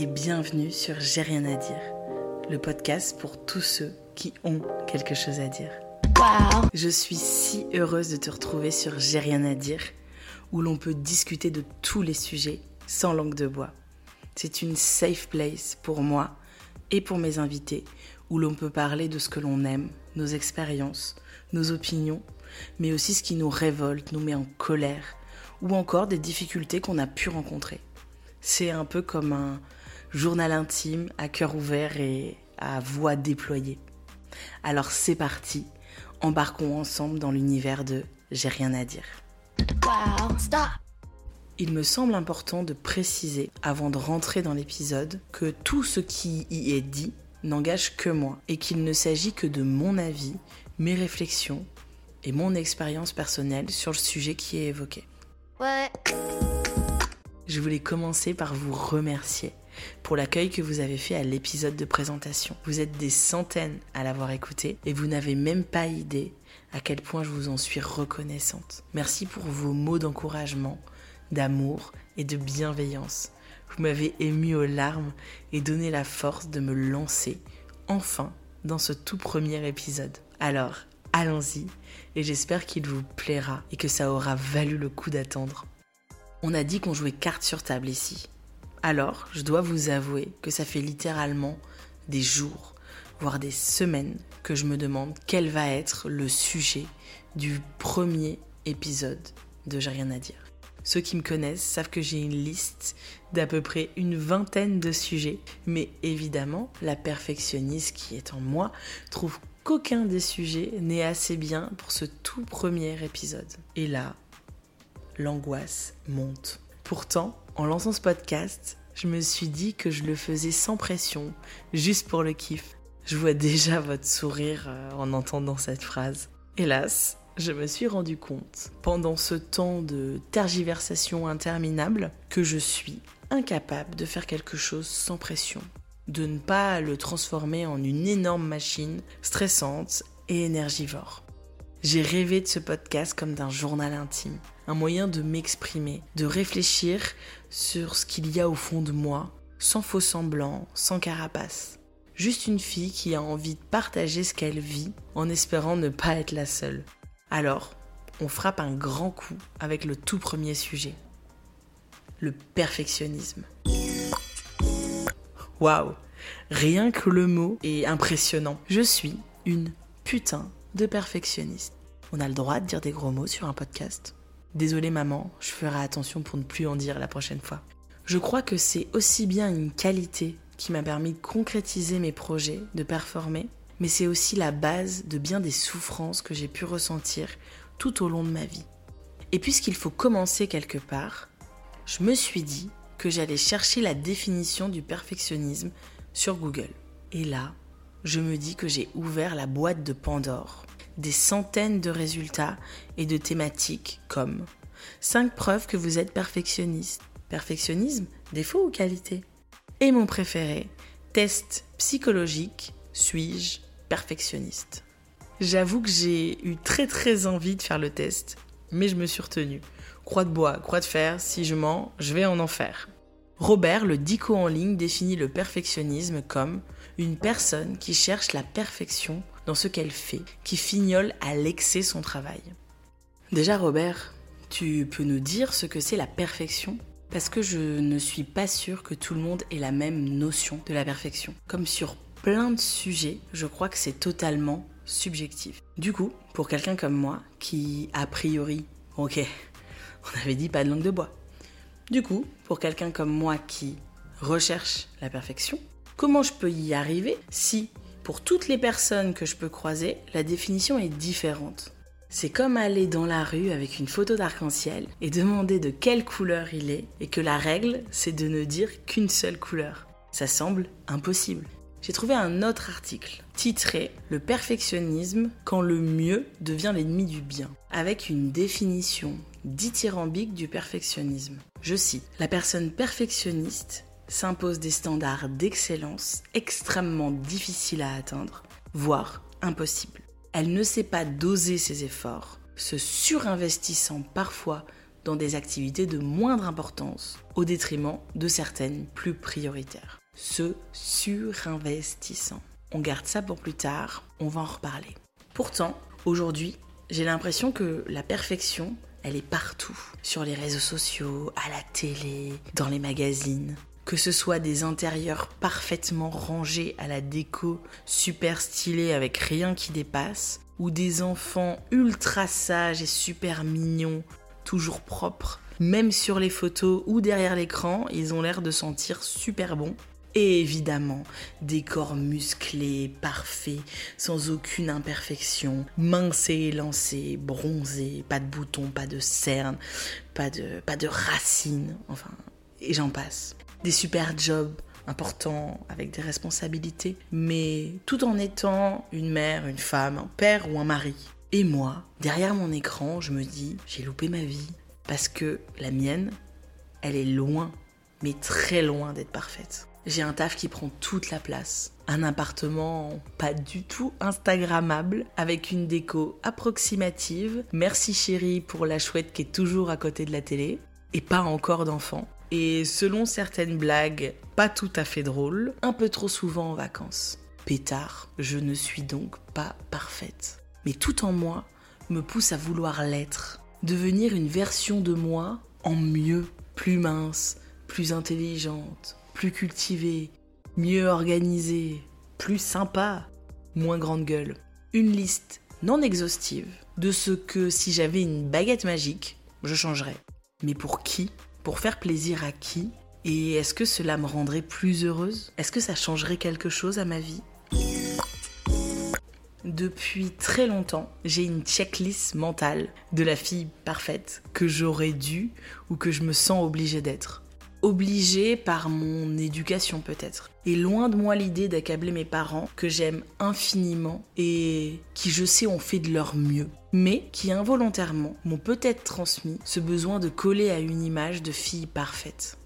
et bienvenue sur J'ai rien à dire, le podcast pour tous ceux qui ont quelque chose à dire. Je suis si heureuse de te retrouver sur J'ai rien à dire, où l'on peut discuter de tous les sujets sans langue de bois. C'est une safe place pour moi et pour mes invités, où l'on peut parler de ce que l'on aime, nos expériences, nos opinions, mais aussi ce qui nous révolte, nous met en colère, ou encore des difficultés qu'on a pu rencontrer. C'est un peu comme un journal intime à cœur ouvert et à voix déployée. Alors c'est parti, embarquons ensemble dans l'univers de J'ai rien à dire. Il me semble important de préciser, avant de rentrer dans l'épisode, que tout ce qui y est dit n'engage que moi et qu'il ne s'agit que de mon avis, mes réflexions et mon expérience personnelle sur le sujet qui est évoqué. Ouais. Je voulais commencer par vous remercier pour l'accueil que vous avez fait à l'épisode de présentation. Vous êtes des centaines à l'avoir écouté et vous n'avez même pas idée à quel point je vous en suis reconnaissante. Merci pour vos mots d'encouragement, d'amour et de bienveillance. Vous m'avez ému aux larmes et donné la force de me lancer enfin dans ce tout premier épisode. Alors, allons-y et j'espère qu'il vous plaira et que ça aura valu le coup d'attendre. On a dit qu'on jouait carte sur table ici. Alors, je dois vous avouer que ça fait littéralement des jours, voire des semaines, que je me demande quel va être le sujet du premier épisode de J'ai rien à dire. Ceux qui me connaissent savent que j'ai une liste d'à peu près une vingtaine de sujets, mais évidemment, la perfectionniste qui est en moi trouve qu'aucun des sujets n'est assez bien pour ce tout premier épisode. Et là, l'angoisse monte. Pourtant, en lançant ce podcast, je me suis dit que je le faisais sans pression, juste pour le kiff. Je vois déjà votre sourire euh, en entendant cette phrase. Hélas, je me suis rendu compte, pendant ce temps de tergiversation interminable, que je suis incapable de faire quelque chose sans pression, de ne pas le transformer en une énorme machine stressante et énergivore. J'ai rêvé de ce podcast comme d'un journal intime, un moyen de m'exprimer, de réfléchir sur ce qu'il y a au fond de moi, sans faux semblant, sans carapace. Juste une fille qui a envie de partager ce qu'elle vit en espérant ne pas être la seule. Alors, on frappe un grand coup avec le tout premier sujet. Le perfectionnisme. Waouh Rien que le mot est impressionnant. Je suis une putain de perfectionniste. On a le droit de dire des gros mots sur un podcast Désolée maman, je ferai attention pour ne plus en dire la prochaine fois. Je crois que c'est aussi bien une qualité qui m'a permis de concrétiser mes projets, de performer, mais c'est aussi la base de bien des souffrances que j'ai pu ressentir tout au long de ma vie. Et puisqu'il faut commencer quelque part, je me suis dit que j'allais chercher la définition du perfectionnisme sur Google. Et là, je me dis que j'ai ouvert la boîte de Pandore des centaines de résultats et de thématiques comme 5 preuves que vous êtes perfectionniste. Perfectionnisme, défaut ou qualité Et mon préféré, test psychologique, suis-je perfectionniste? J'avoue que j'ai eu très très envie de faire le test, mais je me suis retenue. Croix de bois, croix de fer, si je mens, je vais en enfer. Robert, le dico en ligne, définit le perfectionnisme comme une personne qui cherche la perfection dans ce qu'elle fait, qui fignole à l'excès son travail. Déjà Robert, tu peux nous dire ce que c'est la perfection? Parce que je ne suis pas sûre que tout le monde ait la même notion de la perfection. Comme sur plein de sujets, je crois que c'est totalement subjectif. Du coup, pour quelqu'un comme moi, qui a priori, ok, on avait dit pas de langue de bois, du coup, pour quelqu'un comme moi qui recherche la perfection, comment je peux y arriver si, pour toutes les personnes que je peux croiser, la définition est différente C'est comme aller dans la rue avec une photo d'arc-en-ciel et demander de quelle couleur il est, et que la règle, c'est de ne dire qu'une seule couleur. Ça semble impossible. J'ai trouvé un autre article titré Le perfectionnisme quand le mieux devient l'ennemi du bien, avec une définition dithyrambique du perfectionnisme. Je cite, La personne perfectionniste s'impose des standards d'excellence extrêmement difficiles à atteindre, voire impossibles. Elle ne sait pas doser ses efforts, se surinvestissant parfois dans des activités de moindre importance au détriment de certaines plus prioritaires. Ce surinvestissant. On garde ça pour plus tard, on va en reparler. Pourtant, aujourd'hui, j'ai l'impression que la perfection, elle est partout. Sur les réseaux sociaux, à la télé, dans les magazines. Que ce soit des intérieurs parfaitement rangés à la déco, super stylés avec rien qui dépasse, ou des enfants ultra sages et super mignons, toujours propres. Même sur les photos ou derrière l'écran, ils ont l'air de sentir super bon. Et évidemment, des corps musclés, parfaits, sans aucune imperfection, minces et élancés, bronzés, pas de boutons, pas de cernes, pas de, pas de racines, enfin, et j'en passe. Des super jobs importants, avec des responsabilités, mais tout en étant une mère, une femme, un père ou un mari. Et moi, derrière mon écran, je me dis, j'ai loupé ma vie, parce que la mienne, elle est loin, mais très loin d'être parfaite. J'ai un taf qui prend toute la place. Un appartement pas du tout Instagrammable, avec une déco approximative. Merci chérie pour la chouette qui est toujours à côté de la télé. Et pas encore d'enfant. Et selon certaines blagues, pas tout à fait drôles, un peu trop souvent en vacances. Pétard, je ne suis donc pas parfaite. Mais tout en moi me pousse à vouloir l'être. Devenir une version de moi en mieux, plus mince, plus intelligente, plus cultivée, mieux organisée, plus sympa, moins grande gueule. Une liste non exhaustive de ce que si j'avais une baguette magique, je changerais. Mais pour qui? Pour faire plaisir à qui? Et est-ce que cela me rendrait plus heureuse? Est-ce que ça changerait quelque chose à ma vie? Depuis très longtemps, j'ai une checklist mentale de la fille parfaite que j'aurais dû ou que je me sens obligée d'être. Obligée par mon éducation peut-être. Et loin de moi l'idée d'accabler mes parents que j'aime infiniment et qui je sais ont fait de leur mieux, mais qui involontairement m'ont peut-être transmis ce besoin de coller à une image de fille parfaite.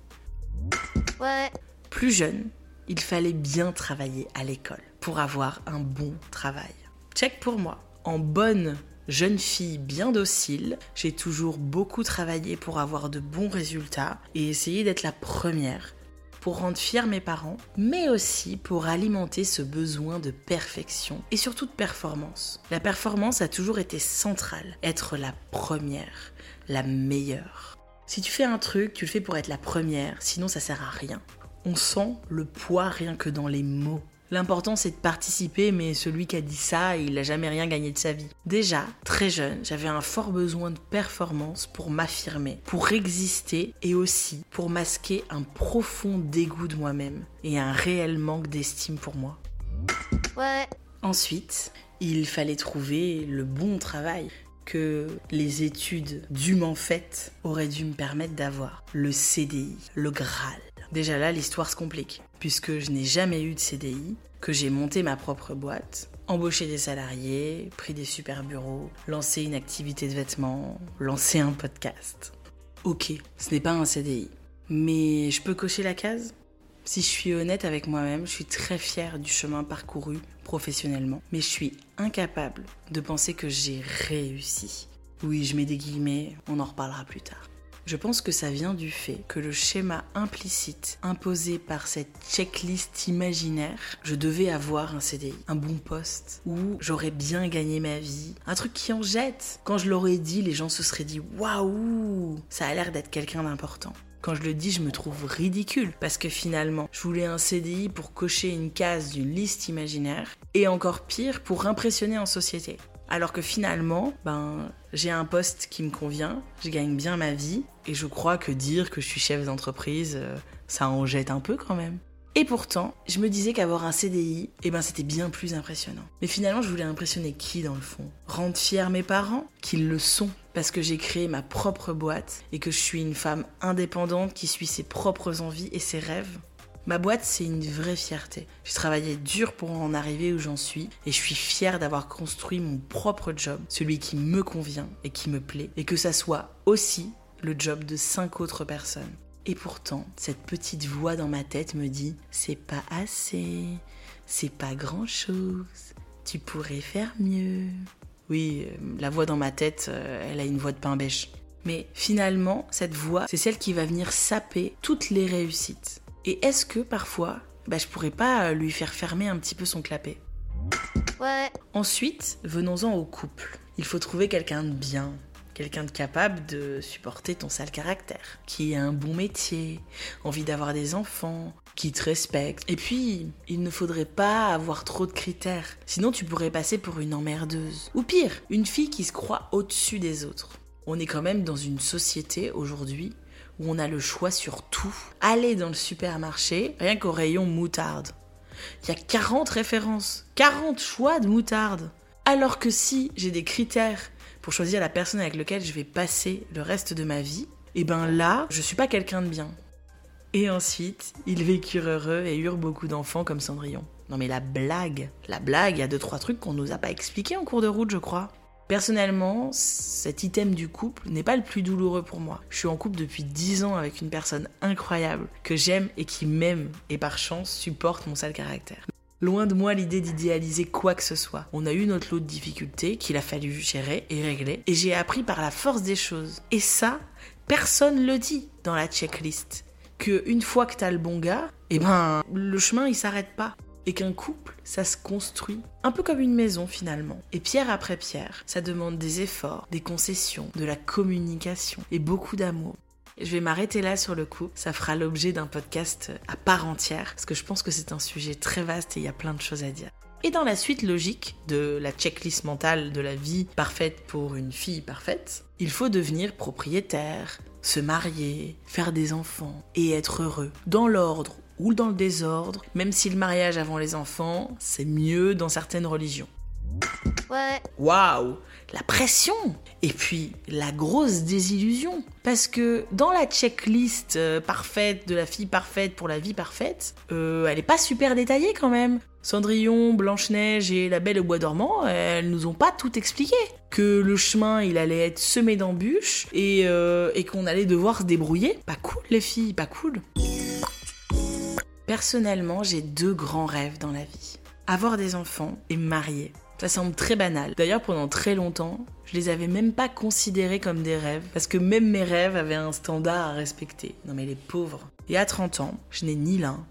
Ouais. Plus jeune, il fallait bien travailler à l'école pour avoir un bon travail. Check pour moi. En bonne Jeune fille bien docile, j'ai toujours beaucoup travaillé pour avoir de bons résultats et essayer d'être la première pour rendre fiers mes parents, mais aussi pour alimenter ce besoin de perfection et surtout de performance. La performance a toujours été centrale, être la première, la meilleure. Si tu fais un truc, tu le fais pour être la première, sinon ça sert à rien. On sent le poids rien que dans les mots. L'important c'est de participer, mais celui qui a dit ça, il n'a jamais rien gagné de sa vie. Déjà, très jeune, j'avais un fort besoin de performance pour m'affirmer, pour exister et aussi pour masquer un profond dégoût de moi-même et un réel manque d'estime pour moi. Ouais. Ensuite, il fallait trouver le bon travail que les études dûment faites auraient dû me permettre d'avoir. Le CDI, le Graal. Déjà là, l'histoire se complique, puisque je n'ai jamais eu de CDI, que j'ai monté ma propre boîte, embauché des salariés, pris des super bureaux, lancé une activité de vêtements, lancé un podcast. Ok, ce n'est pas un CDI, mais je peux cocher la case? Si je suis honnête avec moi-même, je suis très fière du chemin parcouru professionnellement, mais je suis incapable de penser que j'ai réussi. Oui, je mets des guillemets, on en reparlera plus tard. Je pense que ça vient du fait que le schéma implicite imposé par cette checklist imaginaire, je devais avoir un CDI, un bon poste, où j'aurais bien gagné ma vie, un truc qui en jette. Quand je l'aurais dit, les gens se seraient dit waouh, ça a l'air d'être quelqu'un d'important. Quand je le dis, je me trouve ridicule parce que finalement, je voulais un CDI pour cocher une case d'une liste imaginaire et encore pire pour impressionner en société. Alors que finalement, ben, j'ai un poste qui me convient, je gagne bien ma vie, et je crois que dire que je suis chef d'entreprise, euh, ça en jette un peu quand même. Et pourtant, je me disais qu'avoir un CDI, eh ben c'était bien plus impressionnant. Mais finalement, je voulais impressionner qui dans le fond? Rendre fiers mes parents Qu'ils le sont parce que j'ai créé ma propre boîte et que je suis une femme indépendante qui suit ses propres envies et ses rêves? Ma boîte, c'est une vraie fierté. J'ai travaillé dur pour en arriver où j'en suis et je suis fière d'avoir construit mon propre job, celui qui me convient et qui me plaît, et que ça soit aussi le job de cinq autres personnes. Et pourtant, cette petite voix dans ma tête me dit c'est pas assez, c'est pas grand chose, tu pourrais faire mieux. Oui, euh, la voix dans ma tête, euh, elle a une voix de pain bêche. Mais finalement, cette voix, c'est celle qui va venir saper toutes les réussites. Et est-ce que parfois, bah, je pourrais pas lui faire fermer un petit peu son clapet? Ouais. Ensuite, venons-en au couple. Il faut trouver quelqu'un de bien, quelqu'un de capable de supporter ton sale caractère, qui a un bon métier, envie d'avoir des enfants, qui te respecte. Et puis, il ne faudrait pas avoir trop de critères, sinon tu pourrais passer pour une emmerdeuse. Ou pire, une fille qui se croit au-dessus des autres. On est quand même dans une société aujourd'hui où on a le choix sur tout. Aller dans le supermarché, rien qu'au rayon moutarde. Il y a 40 références, 40 choix de moutarde. Alors que si j'ai des critères pour choisir la personne avec laquelle je vais passer le reste de ma vie, et eh ben là, je suis pas quelqu'un de bien. Et ensuite, ils vécurent heureux et eurent beaucoup d'enfants comme Cendrillon. Non mais la blague, la blague, il y a deux trois trucs qu'on nous a pas expliqués en cours de route, je crois. Personnellement, cet item du couple n'est pas le plus douloureux pour moi. Je suis en couple depuis 10 ans avec une personne incroyable que j'aime et qui m'aime et par chance supporte mon sale caractère. Loin de moi l'idée d'idéaliser quoi que ce soit. On a eu notre lot de difficultés qu'il a fallu gérer et régler et j'ai appris par la force des choses. Et ça, personne le dit dans la checklist. Que une fois que t'as le bon gars, eh ben, le chemin il s'arrête pas et qu'un couple, ça se construit un peu comme une maison finalement. Et pierre après pierre, ça demande des efforts, des concessions, de la communication et beaucoup d'amour. Je vais m'arrêter là sur le coup, ça fera l'objet d'un podcast à part entière, parce que je pense que c'est un sujet très vaste et il y a plein de choses à dire. Et dans la suite logique de la checklist mentale de la vie parfaite pour une fille parfaite, il faut devenir propriétaire, se marier, faire des enfants et être heureux, dans l'ordre ou dans le désordre, même si le mariage avant les enfants, c'est mieux dans certaines religions. Ouais. Waouh La pression Et puis la grosse désillusion. Parce que dans la checklist euh, parfaite de la fille parfaite pour la vie parfaite, euh, elle est pas super détaillée quand même. Cendrillon, Blanche-Neige et la Belle au Bois dormant, elles nous ont pas tout expliqué. Que le chemin, il allait être semé d'embûches et, euh, et qu'on allait devoir se débrouiller. Pas cool les filles, pas cool. Personnellement, j'ai deux grands rêves dans la vie. Avoir des enfants et marier. Ça semble très banal. D'ailleurs, pendant très longtemps, je les avais même pas considérés comme des rêves, parce que même mes rêves avaient un standard à respecter. Non mais les pauvres. Et à 30 ans, je n'ai ni l'un,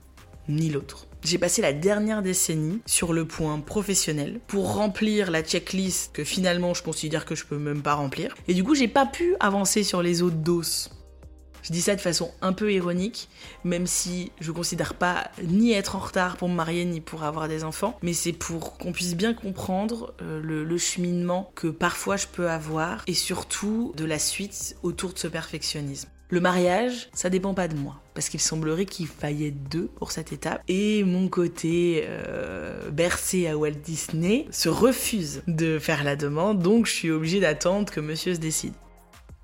ni l'autre. J'ai passé la dernière décennie sur le point professionnel pour remplir la checklist que finalement je considère que je peux même pas remplir. Et du coup, j'ai pas pu avancer sur les autres doses. Je dis ça de façon un peu ironique, même si je considère pas ni être en retard pour me marier ni pour avoir des enfants, mais c'est pour qu'on puisse bien comprendre euh, le, cheminement que parfois je peux avoir et surtout de la suite autour de ce perfectionnisme. Le mariage, ça dépend pas de moi, parce qu'il semblerait qu'il faillait deux pour cette étape, et mon côté euh, bercé à Walt Disney se refuse de faire la demande, donc je suis obligée d'attendre que monsieur se décide.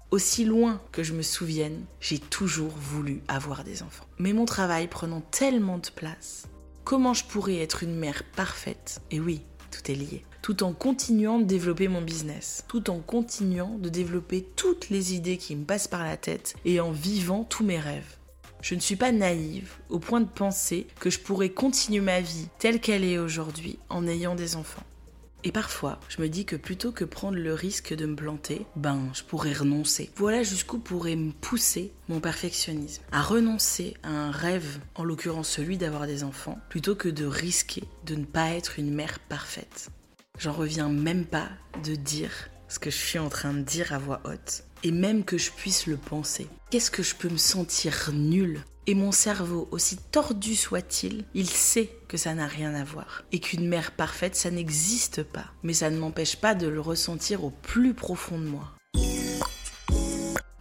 Aussi loin que je me souvienne, j'ai toujours voulu avoir des enfants. Mais mon travail prenant tellement de place, comment je pourrais être une mère parfaite? Et oui, tout est lié. Tout en continuant de développer mon business, tout en continuant de développer toutes les idées qui me passent par la tête et en vivant tous mes rêves. Je ne suis pas naïve au point de penser que je pourrais continuer ma vie telle qu'elle est aujourd'hui en ayant des enfants. Et parfois, je me dis que plutôt que prendre le risque de me planter, ben, je pourrais renoncer. Voilà jusqu'où pourrait me pousser mon perfectionnisme. À renoncer à un rêve, en l'occurrence celui d'avoir des enfants, plutôt que de risquer de ne pas être une mère parfaite. J'en reviens même pas de dire ce que je suis en train de dire à voix haute. Et même que je puisse le penser. Qu'est-ce que je peux me sentir nulle? Et mon cerveau, aussi tordu soit-il, il sait que ça n'a rien à voir. Et qu'une mère parfaite, ça n'existe pas. Mais ça ne m'empêche pas de le ressentir au plus profond de moi.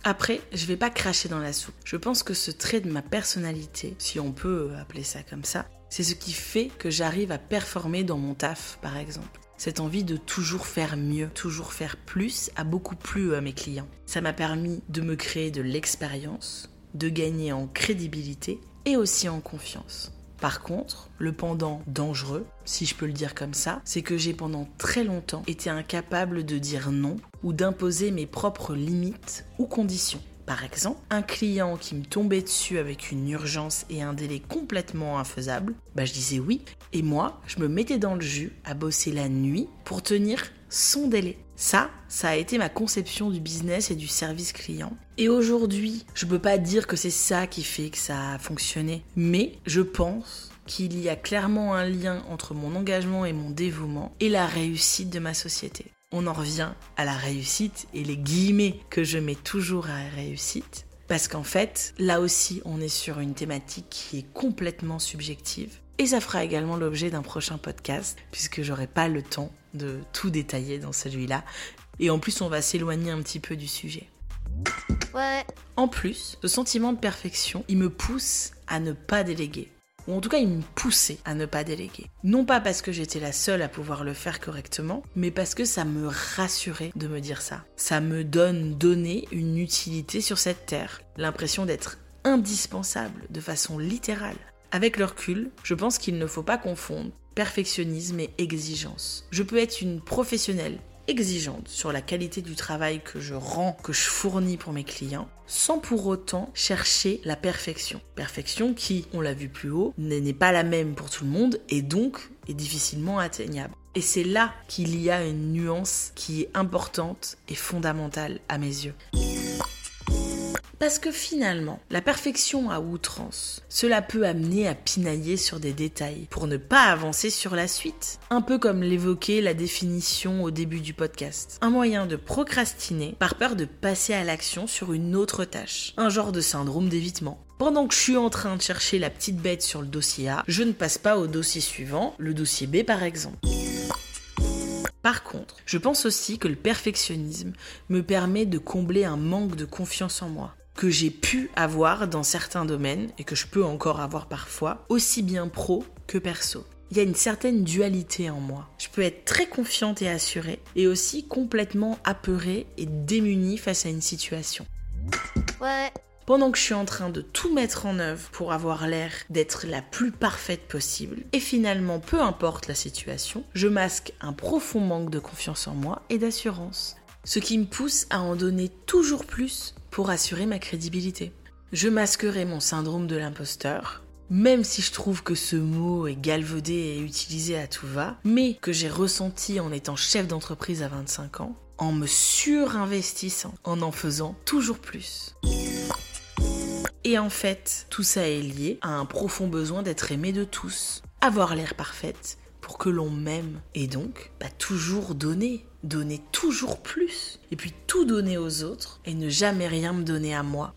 Après, je vais pas cracher dans la soupe. Je pense que ce trait de ma personnalité, si on peut appeler ça comme ça, c'est ce qui fait que j'arrive à performer dans mon taf, par exemple. Cette envie de toujours faire mieux, toujours faire plus, a beaucoup plu à mes clients. Ça m'a permis de me créer de l'expérience, de gagner en crédibilité et aussi en confiance. Par contre, le pendant dangereux, si je peux le dire comme ça, c'est que j'ai pendant très longtemps été incapable de dire non ou d'imposer mes propres limites ou conditions. Par exemple, un client qui me tombait dessus avec une urgence et un délai complètement infaisable, bah je disais oui, et moi, je me mettais dans le jus à bosser la nuit pour tenir son délai. Ça, ça a été ma conception du business et du service client. Et aujourd'hui, je peux pas dire que c'est ça qui fait que ça a fonctionné, mais je pense qu'il y a clairement un lien entre mon engagement et mon dévouement et la réussite de ma société. On en revient à la réussite et les guillemets que je mets toujours à réussite. Parce qu'en fait, là aussi, on est sur une thématique qui est complètement subjective. Et ça fera également l'objet d'un prochain podcast, puisque j'aurai pas le temps de tout détailler dans celui-là. Et en plus, on va s'éloigner un petit peu du sujet. Ouais. En plus, ce sentiment de perfection, il me pousse à ne pas déléguer ou en tout cas il me poussait à ne pas déléguer. Non pas parce que j'étais la seule à pouvoir le faire correctement, mais parce que ça me rassurait de me dire ça. Ça me donne donner une utilité sur cette terre, l'impression d'être indispensable de façon littérale. Avec le recul, je pense qu'il ne faut pas confondre perfectionnisme et exigence. Je peux être une professionnelle exigeante sur la qualité du travail que je rends, que je fournis pour mes clients, sans pour autant chercher la perfection. Perfection qui, on l'a vu plus haut, n'est pas la même pour tout le monde et donc est difficilement atteignable. Et c'est là qu'il y a une nuance qui est importante et fondamentale à mes yeux. Parce que finalement, la perfection à outrance, cela peut amener à pinailler sur des détails pour ne pas avancer sur la suite. Un peu comme l'évoquait la définition au début du podcast. Un moyen de procrastiner par peur de passer à l'action sur une autre tâche. Un genre de syndrome d'évitement. Pendant que je suis en train de chercher la petite bête sur le dossier A, je ne passe pas au dossier suivant, le dossier B par exemple. Par contre, je pense aussi que le perfectionnisme me permet de combler un manque de confiance en moi que j'ai pu avoir dans certains domaines et que je peux encore avoir parfois, aussi bien pro que perso. Il y a une certaine dualité en moi. Je peux être très confiante et assurée et aussi complètement apeurée et démunie face à une situation. Ouais. Pendant que je suis en train de tout mettre en œuvre pour avoir l'air d'être la plus parfaite possible, et finalement, peu importe la situation, je masque un profond manque de confiance en moi et d'assurance. Ce qui me pousse à en donner toujours plus pour assurer ma crédibilité. Je masquerai mon syndrome de l'imposteur, même si je trouve que ce mot est galvaudé et utilisé à tout va, mais que j'ai ressenti en étant chef d'entreprise à 25 ans, en me surinvestissant, en en faisant toujours plus. Et en fait, tout ça est lié à un profond besoin d'être aimé de tous, avoir l'air parfaite pour que l'on m'aime, et donc, pas toujours donner, donner toujours plus, et puis tout donner aux autres, et ne jamais rien me donner à moi.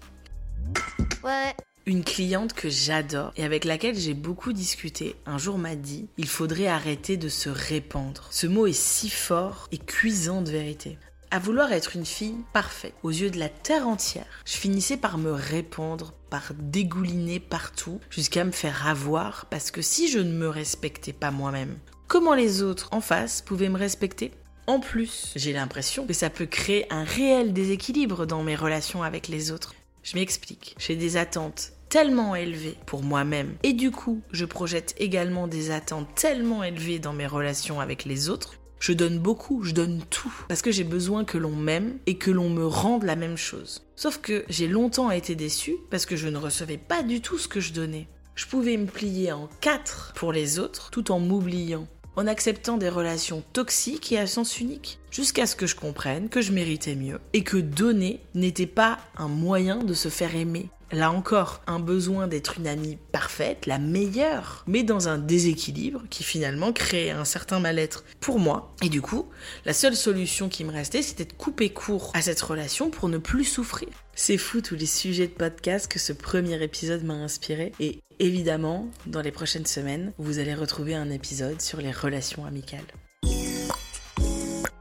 Ouais. Une cliente que j'adore et avec laquelle j'ai beaucoup discuté un jour m'a dit il faudrait arrêter de se répandre. Ce mot est si fort et cuisant de vérité. À vouloir être une fille parfaite aux yeux de la terre entière, je finissais par me répandre, par dégouliner partout jusqu'à me faire avoir parce que si je ne me respectais pas moi-même, comment les autres en face pouvaient me respecter? En plus, j'ai l'impression que ça peut créer un réel déséquilibre dans mes relations avec les autres. Je m'explique. J'ai des attentes tellement élevées pour moi-même et du coup, je projette également des attentes tellement élevées dans mes relations avec les autres. Je donne beaucoup, je donne tout, parce que j'ai besoin que l'on m'aime et que l'on me rende la même chose. Sauf que j'ai longtemps été déçue parce que je ne recevais pas du tout ce que je donnais. Je pouvais me plier en quatre pour les autres tout en m'oubliant en acceptant des relations toxiques et à sens unique, jusqu'à ce que je comprenne que je méritais mieux et que donner n'était pas un moyen de se faire aimer. Là encore, un besoin d'être une amie parfaite, la meilleure, mais dans un déséquilibre qui finalement créait un certain mal-être pour moi. Et du coup, la seule solution qui me restait, c'était de couper court à cette relation pour ne plus souffrir. C'est fou tous les sujets de podcast que ce premier épisode m'a inspiré et évidemment, dans les prochaines semaines, vous allez retrouver un épisode sur les relations amicales.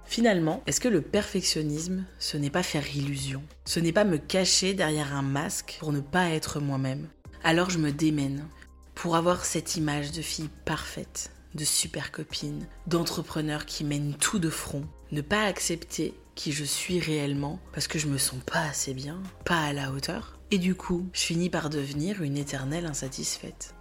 Finalement, est-ce que le perfectionnisme, ce n'est pas faire illusion? Ce n'est pas me cacher derrière un masque pour ne pas être moi-même? Alors je me démène pour avoir cette image de fille parfaite, de super copine, d'entrepreneur qui mène tout de front. Ne pas accepter qui je suis réellement parce que je me sens pas assez bien, pas à la hauteur? Et du coup, je finis par devenir une éternelle insatisfaite.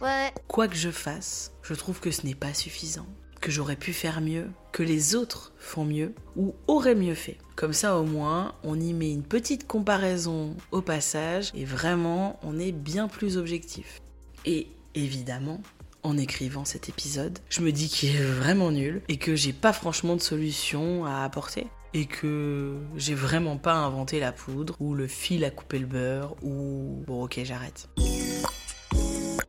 Ouais. Quoi que je fasse, je trouve que ce n'est pas suffisant que j'aurais pu faire mieux, que les autres font mieux ou auraient mieux fait. Comme ça au moins, on y met une petite comparaison au passage et vraiment, on est bien plus objectif. Et évidemment, en écrivant cet épisode. Je me dis qu'il est vraiment nul et que j'ai pas franchement de solution à apporter. Et que j'ai vraiment pas inventé la poudre ou le fil à couper le beurre ou bon ok j'arrête.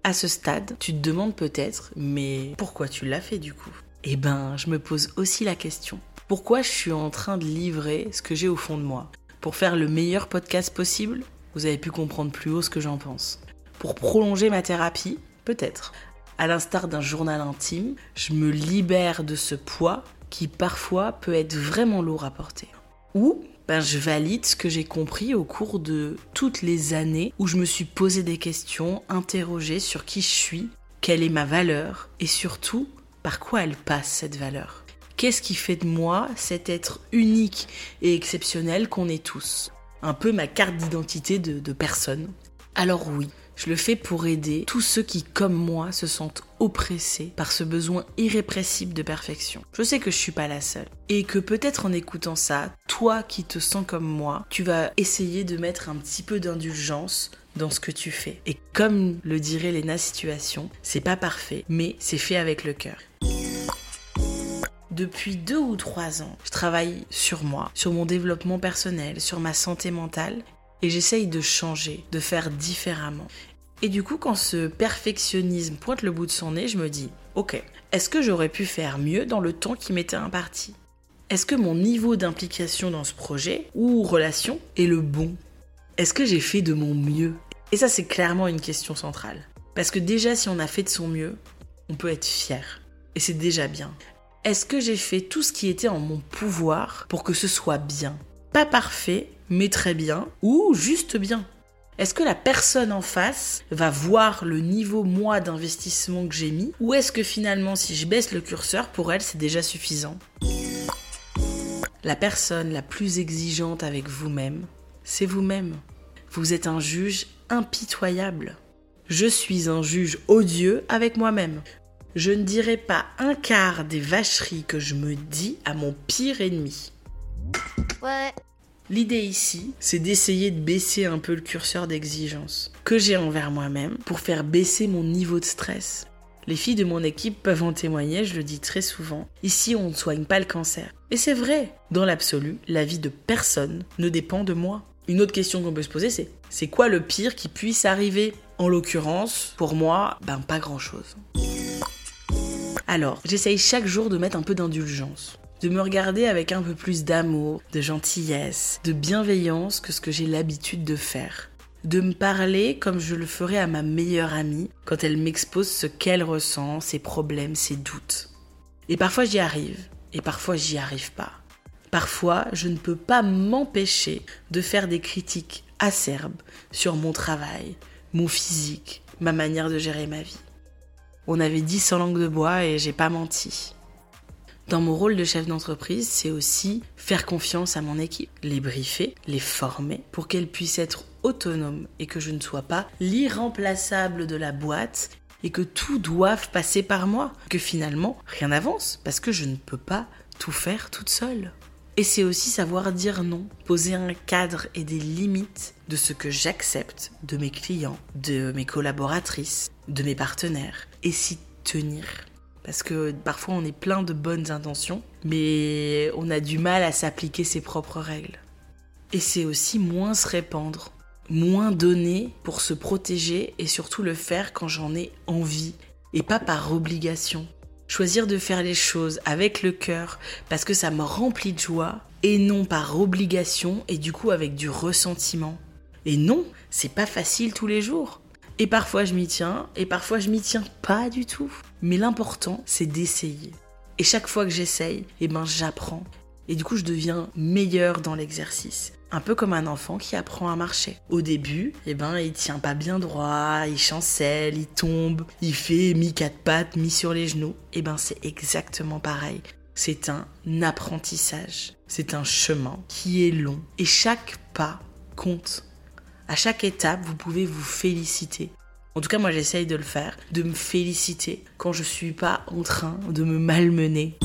À ce stade, tu te demandes peut-être, mais pourquoi tu l'as fait du coup? Eh ben, je me pose aussi la question. Pourquoi je suis en train de livrer ce que j'ai au fond de moi? Pour faire le meilleur podcast possible? Vous avez pu comprendre plus haut ce que j'en pense. Pour prolonger ma thérapie? Peut-être. À l'instar d'un journal intime, je me libère de ce poids qui parfois peut être vraiment lourd à porter. Ou ben, je valide ce que j'ai compris au cours de toutes les années où je me suis posé des questions, interrogé sur qui je suis, quelle est ma valeur et surtout par quoi elle passe cette valeur. Qu'est-ce qui fait de moi cet être unique et exceptionnel qu'on est tous? Un peu ma carte d'identité de, de personne. Alors oui, je le fais pour aider tous ceux qui, comme moi, se sentent oppressés par ce besoin irrépressible de perfection. Je sais que je suis pas la seule. Et que peut-être en écoutant ça, toi qui te sens comme moi, tu vas essayer de mettre un petit peu d'indulgence dans ce que tu fais. Et comme le dirait Lena Situation, c'est pas parfait, mais c'est fait avec le cœur. Depuis deux ou trois ans, je travaille sur moi, sur mon développement personnel, sur ma santé mentale, et j'essaye de changer, de faire différemment. Et du coup, quand ce perfectionnisme pointe le bout de son nez, je me dis, ok, est-ce que j'aurais pu faire mieux dans le temps qui m'était imparti? Est-ce que mon niveau d'implication dans ce projet ou relation est le bon? Est-ce que j'ai fait de mon mieux? Et ça, c'est clairement une question centrale. Parce que déjà, si on a fait de son mieux, on peut être fier. Et c'est déjà bien. Est-ce que j'ai fait tout ce qui était en mon pouvoir pour que ce soit bien? Pas parfait, mais très bien, ou juste bien? Est-ce que la personne en face va voir le niveau moi d'investissement que j'ai mis? Ou est-ce que finalement si je baisse le curseur pour elle c'est déjà suffisant? La personne la plus exigeante avec vous-même, c'est vous-même. Vous êtes un juge impitoyable. Je suis un juge odieux avec moi-même. Je ne dirai pas un quart des vacheries que je me dis à mon pire ennemi. Ouais. L'idée ici, c'est d'essayer de baisser un peu le curseur d'exigence que j'ai envers moi-même pour faire baisser mon niveau de stress. Les filles de mon équipe peuvent en témoigner, je le dis très souvent. Ici, on ne soigne pas le cancer. Et c'est vrai, dans l'absolu, la vie de personne ne dépend de moi. Une autre question qu'on peut se poser, c'est c'est quoi le pire qui puisse arriver? En l'occurrence, pour moi, ben pas grand-chose. Alors, j'essaye chaque jour de mettre un peu d'indulgence de me regarder avec un peu plus d'amour, de gentillesse, de bienveillance que ce que j'ai l'habitude de faire. De me parler comme je le ferais à ma meilleure amie quand elle m'expose ce qu'elle ressent, ses problèmes, ses doutes. Et parfois j'y arrive, et parfois j'y arrive pas. Parfois, je ne peux pas m'empêcher de faire des critiques acerbes sur mon travail, mon physique, ma manière de gérer ma vie. On avait dit sans langue de bois et j'ai pas menti. Dans mon rôle de chef d'entreprise, c'est aussi faire confiance à mon équipe, les briefer, les former pour qu'elles puissent être autonomes et que je ne sois pas l'irremplaçable de la boîte et que tout doive passer par moi, que finalement rien n'avance parce que je ne peux pas tout faire toute seule. Et c'est aussi savoir dire non, poser un cadre et des limites de ce que j'accepte de mes clients, de mes collaboratrices, de mes partenaires, et s'y tenir. Parce que parfois on est plein de bonnes intentions, mais on a du mal à s'appliquer ses propres règles. Et c'est aussi moins se répandre, moins donner pour se protéger et surtout le faire quand j'en ai envie et pas par obligation. Choisir de faire les choses avec le cœur parce que ça me remplit de joie et non par obligation et du coup avec du ressentiment. Et non, c'est pas facile tous les jours. Et parfois je m'y tiens, et parfois je m'y tiens pas du tout. Mais l'important, c'est d'essayer. Et chaque fois que j'essaye, eh ben j'apprends. Et du coup, je deviens meilleur dans l'exercice. Un peu comme un enfant qui apprend à marcher. Au début, eh ben, il tient pas bien droit, il chancelle, il tombe, il fait mi quatre pattes, mi sur les genoux. Eh ben, c'est exactement pareil. C'est un apprentissage. C'est un chemin qui est long. Et chaque pas compte. À chaque étape, vous pouvez vous féliciter. En tout cas, moi, j'essaye de le faire, de me féliciter quand je suis pas en train de me malmener.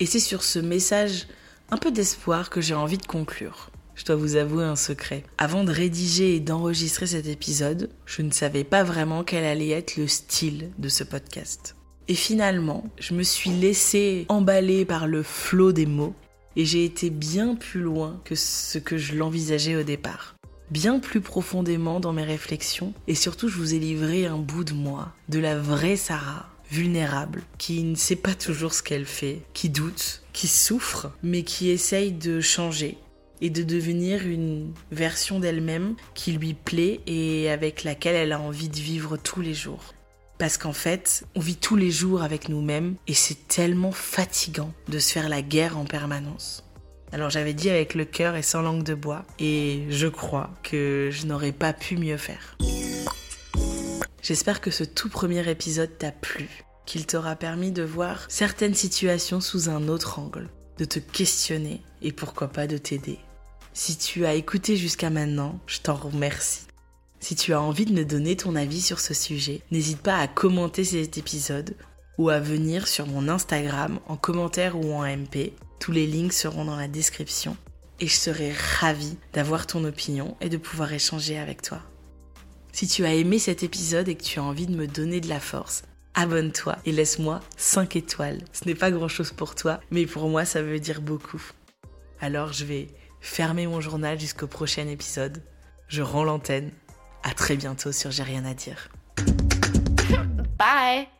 Et c'est sur ce message un peu d'espoir que j'ai envie de conclure. je dois vous avouer un secret. Avant de rédiger et d'enregistrer cet épisode, je ne savais pas vraiment quel allait être le style de ce podcast. Et finalement, je me suis laissé emballer par le flot des mots et j'ai été bien plus loin que ce que je l'envisageais au départ. Bien plus profondément dans mes réflexions et surtout je vous ai livré un bout de moi, de la vraie Sarah, vulnérable, qui ne sait pas toujours ce qu'elle fait, qui doute, qui souffre, mais qui essaye de changer et de devenir une version d'elle-même qui lui plaît et avec laquelle elle a envie de vivre tous les jours. Parce qu'en fait, on vit tous les jours avec nous-mêmes et c'est tellement fatigant de se faire la guerre en permanence. Alors j'avais dit avec le cœur et sans langue de bois et je crois que je n'aurais pas pu mieux faire. J'espère que ce tout premier épisode t'a plu, qu'il t'aura permis de voir certaines situations sous un autre angle, de te questionner et pourquoi pas de t'aider. Si tu as écouté jusqu'à maintenant, je t'en remercie. Si tu as envie de me donner ton avis sur ce sujet, n'hésite pas à commenter cet épisode ou à venir sur mon Instagram en commentaire ou en MP. Tous les links seront dans la description et je serai ravie d'avoir ton opinion et de pouvoir échanger avec toi. Si tu as aimé cet épisode et que tu as envie de me donner de la force, abonne-toi et laisse-moi 5 étoiles. Ce n'est pas grand-chose pour toi, mais pour moi ça veut dire beaucoup. Alors je vais fermer mon journal jusqu'au prochain épisode. Je rends l'antenne à très bientôt sur J'ai rien à dire. Bye.